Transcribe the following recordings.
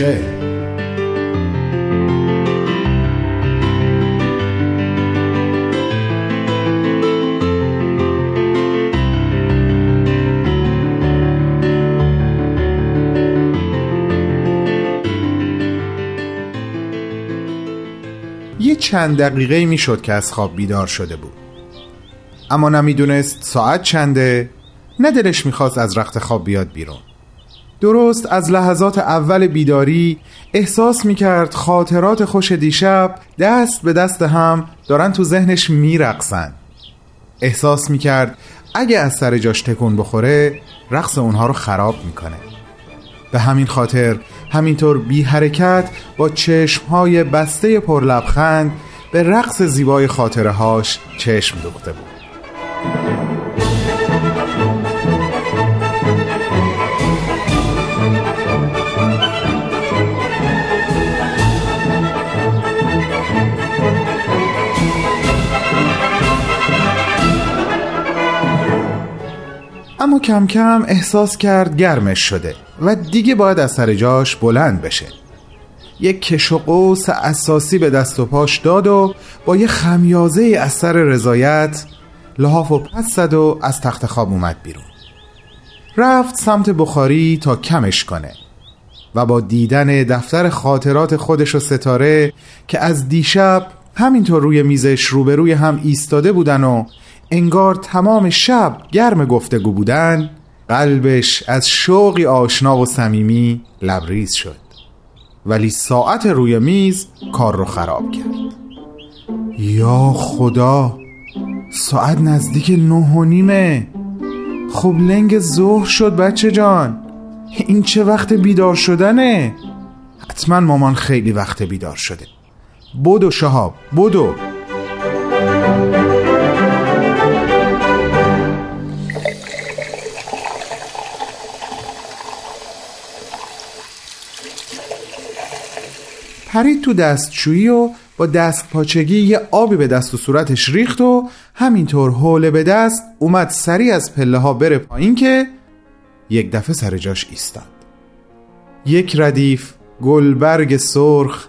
میشه یه چند دقیقه می‌شد که از خواب بیدار شده بود. اما نمی‌دونست ساعت چنده نه دلش می‌خواست از رخت خواب بیاد بیرون. درست از لحظات اول بیداری احساس می‌کرد خاطرات خوش دیشب دست به دست هم دارن تو ذهنش میرقصن. احساس می‌کرد اگه از سر جاش تکون بخوره رقص اونها رو خراب می‌کنه. به همین خاطر همینطور بی حرکت با چشمهای بسته پرلبخند به رقص زیبای خاطره هاش چشم دوخته بود. اما کم کم احساس کرد گرمش شده و دیگه باید از سر جاش بلند بشه. یک کش و قوس اساسی به دست و پاش داد و با یه خمیازه از سر رضایت لحاف و پس زد و از تخت خواب اومد بیرون. رفت سمت بخاری تا کمش کنه و با دیدن دفتر خاطرات خودش و ستاره که از دیشب همینطور روی میزش روبروی هم ایستاده بودن و انگار تمام شب گرم گفتگو بودن قلبش از شوقی آشنا و صمیمی لبریز شد. ولی ساعت روی میز کار رو خراب کرد. یا خدا ساعت نزدیک نه و نیمه. خب لنگ ظهر شد بچه جان. این چه وقت بیدار شدنه؟ حتما مامان خیلی وقت بیدار شده. بدو شهاب بدو. پرید تو دستشویی و با دست پاچگی یه آبی به دست و صورتش ریخت و همینطور حوله به دست اومد سری از پله ها بره پایین که یک دفعه سر جاش ایستاد. یک ردیف گلبرگ سرخ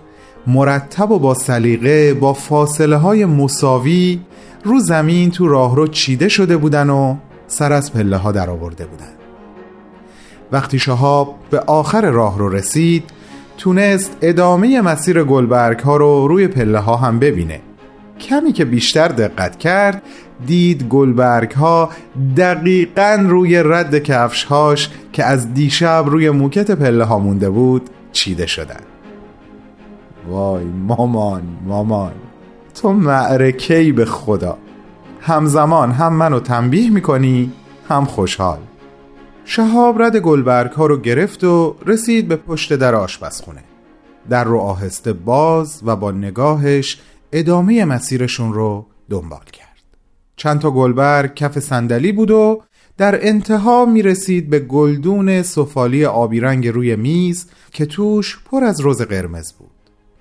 مرتب و با سلیقه با فاصله های مساوی رو زمین تو راهرو چیده شده بودن و سر از پله ها در آورده بودن. وقتی شهاب به آخر راه رو رسید تونست ادامه مسیر گلبرگ ها رو روی پله ها هم ببینه. کمی که بیشتر دقت کرد دید گلبرگ ها دقیقا روی رد کفش هاش که از دیشب روی موکت پله ها مونده بود چیده شدن. وای مامان مامان تو معرکهی به خدا. همزمان هم منو تنبیه می‌کنی هم خوشحال. شهاب رد گلبرگ ها رو گرفت و رسید به پشت در آشپزخونه. در رو آهسته باز و با نگاهش ادامه مسیرشون رو دنبال کرد. چند تا گلبرگ کف صندلی بود و در انتها می رسید به گلدون سفالی آبی رنگ روی میز که توش پر از رز قرمز بود.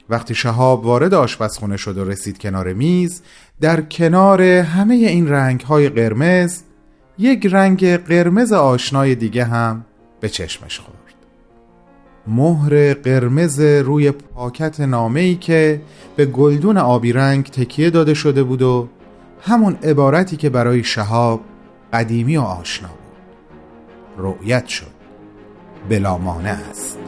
وقتی شهاب وارد آشپزخونه شد و رسید کنار میز در کنار همه این رنگ های قرمز یک رنگ قرمز آشنای دیگه هم به چشمش خورد. مهر قرمز روی پاکت نامه ای که به گلدون آبی رنگ تکیه داده شده بود و همون عبارتی که برای شهاب قدیمی و آشنا بود. رؤیت شد. بلا مانع است.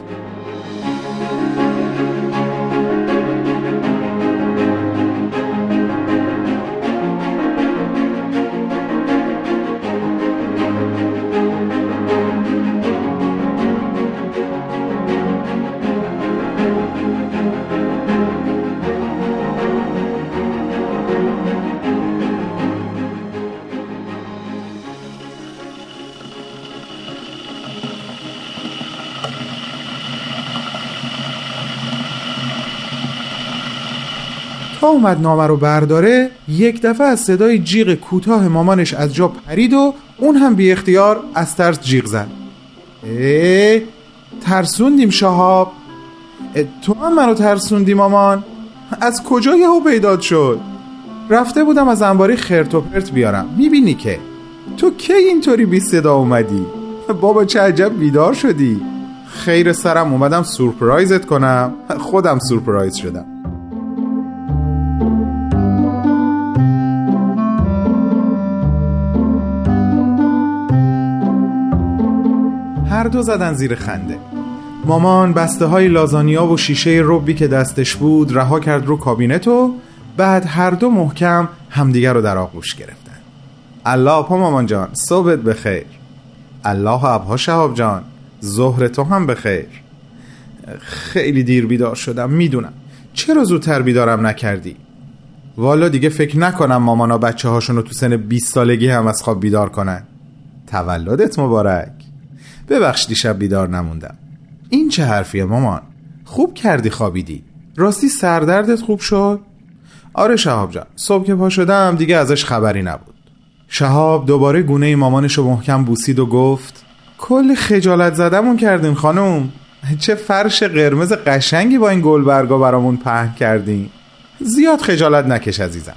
اومد نامه رو برداره یک دفعه از صدای جیغ کوتاه مامانش از جا پرید و اون هم بی اختیار از ترس جیغ زد. اه ترسوندیم شهاب. تو هم منو ترسوندی مامان. از کجا یهو پیدات شد؟ رفته بودم از انباری خرت و پرت بیارم. می‌بینی که؟ تو کی اینطوری بی صدا اومدی؟ بابا چه عجب بیدار شدی. خیر سرم اومدم سورپرایزت کنم. خودم سورپرایز شدم. دو زدن زیر خنده. مامان بسته های لازانیا و شیشه روبی که دستش بود رها کرد رو کابینت و بعد هر دو محکم همدیگر رو در آغوش گرفتن. الله پا مامان جان صبحت بخیر. الله ابها شهاب جان ظهر تو هم بخیر. خیلی دیر بیدار شدم می‌دونم. چرا زودتر بیدارم نکردی؟ والا دیگه فکر نکنم مامانا بچه هاشونو تو سن 20 سالگی هم از خواب بیدار کنن. تولدت مبارک. ببخش دیشب بیدار نموندم. این چه حرفیه مامان؟ خوب کردی خوابیدی. راستی سردردت خوب شد؟ آره شهاب جان صبح که پا شدم دیگه ازش خبری نبود. شهاب دوباره گونه مامانش رو محکم بوسید و گفت کل خجالت زدمون کردین خانم. چه فرش قرمز قشنگی با این گلبرگا برامون پهن کردین. زیاد خجالت نکش عزیزم.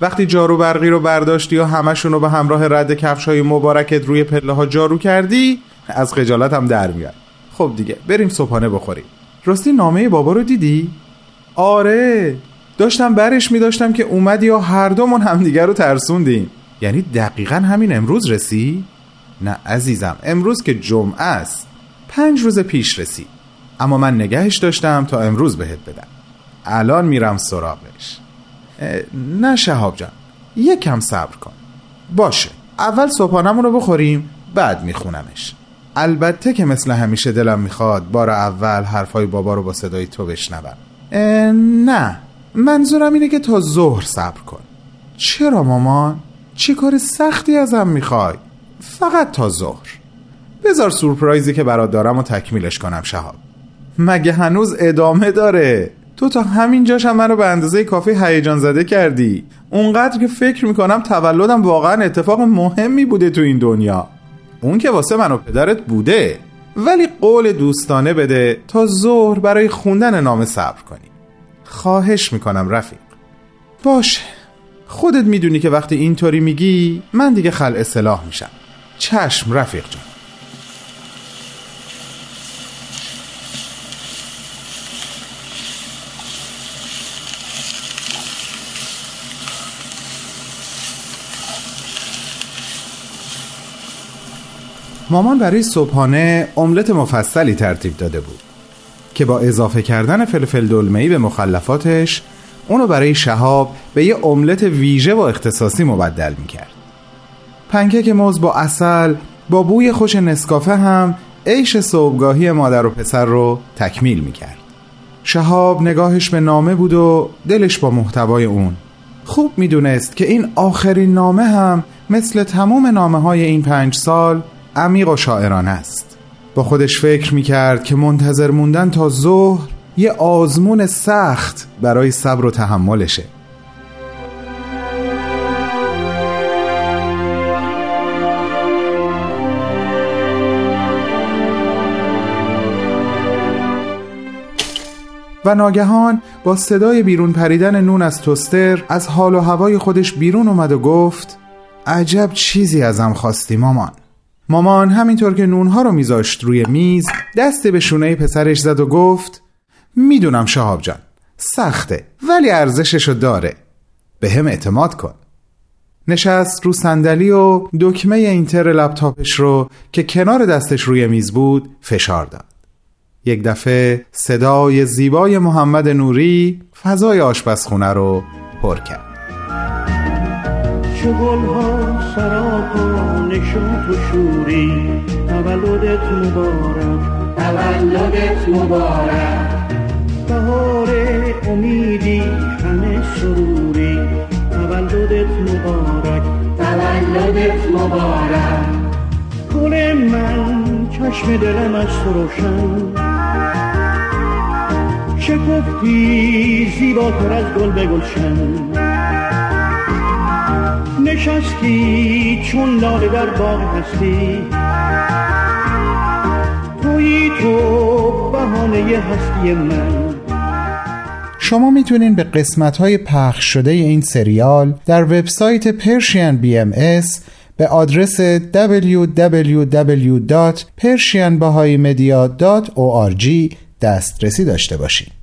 وقتی جارو برقی رو برداشتی و همشون رو به همراه رد کفش های مبارکت روی پله ها جارو کردی از خجالت هم در میاد. خب دیگه بریم صبحانه بخوریم. راستی نامه بابا رو دیدی؟ آره داشتم برش می داشتم که اومدی یا هر دومون همدیگه رو ترسوندیم. یعنی دقیقا همین امروز رسی؟ نه عزیزم امروز که جمعه است. پنج روز پیش رسی. اما من نگهش داشتم تا امروز بهت بدم. الان میرم سراغش. نه شهاب جان یکم صبر کن. باشه اول صبحانمون رو بخوریم بعد میخونمش. البته که مثل همیشه دلم می‌خواد بار اول حرفای بابا رو با صدای تو بشنوم. نه منظورم اینه که تا ظهر صبر کن. چرا مامان؟ چی کار سختی ازم می‌خوای؟ فقط تا ظهر. بذار سورپرایزی که برات دارم و تکمیلش کنم شهاب. مگه هنوز ادامه داره؟ تو تا همین جاشم منو به اندازه کافی هیجان زده کردی. اونقدر که فکر می‌کنم تولدم واقعا اتفاق مهمی بوده تو این دنیا. اون که واسه من و پدرت بوده. ولی قول دوستانه بده تا ظهر برای خوندن نامه صبر کنی. خواهش می‌کنم رفیق. باشه. خودت می‌دونی که وقتی اینطوری میگی من دیگه خل اصلاح میشم. چشم رفیق جان. مامان برای صبحانه املت مفصلی ترتیب داده بود که با اضافه کردن فلفل دلمه‌ای به مخلفاتش اونو برای شهاب به یه املت ویژه و اختصاصی مبدل می‌کرد. پنکک موز با اصل با بوی خوش نسکافه هم عیش صبحگاهی مادر و پسر رو تکمیل می‌کرد. شهاب نگاهش به نامه بود و دلش با محتوای اون. خوب می‌دونست که این آخرین نامه هم مثل تمام نامه های این پنج سال عمیق و شاعرانه است. با خودش فکر می‌کرد که منتظر موندن تا ظهر یه آزمون سخت برای صبر و تحملشه. و ناگهان با صدای بیرون پریدن نون از توستر از حال و هوای خودش بیرون اومد و گفت عجب چیزی ازم خواستی مامان. مامان همینطور که نونها رو میذاشت روی میز دست به شونه پسرش زد و گفت می‌دونم شهاب جان سخته ولی ارزششو داره. به هم اعتماد کن. نشست رو صندلی و دکمه اینتر لپتاپش رو که کنار دستش روی میز بود فشار داد. یک دفعه صدای زیبای محمد نوری فضای آشپزخونه رو پر کرد. چو ها سراپا نشون تو شوری. تولدت مبارک. تولدت مبارک. بهار امیدی همه سروری. تولدت مبارک. تولدت مبارک. گل من چشم دلم از روشن. شکفتی زیباتر از گل به گلشن. نشستی چون لاله در باغ هستی؟ توی تو بهانه هستی من. شما می‌تونین به قسمت های پخش شده این سریال در وبسایت پرشین ام به آدرس www.persianbahaimedia.org دسترسی داشته باشید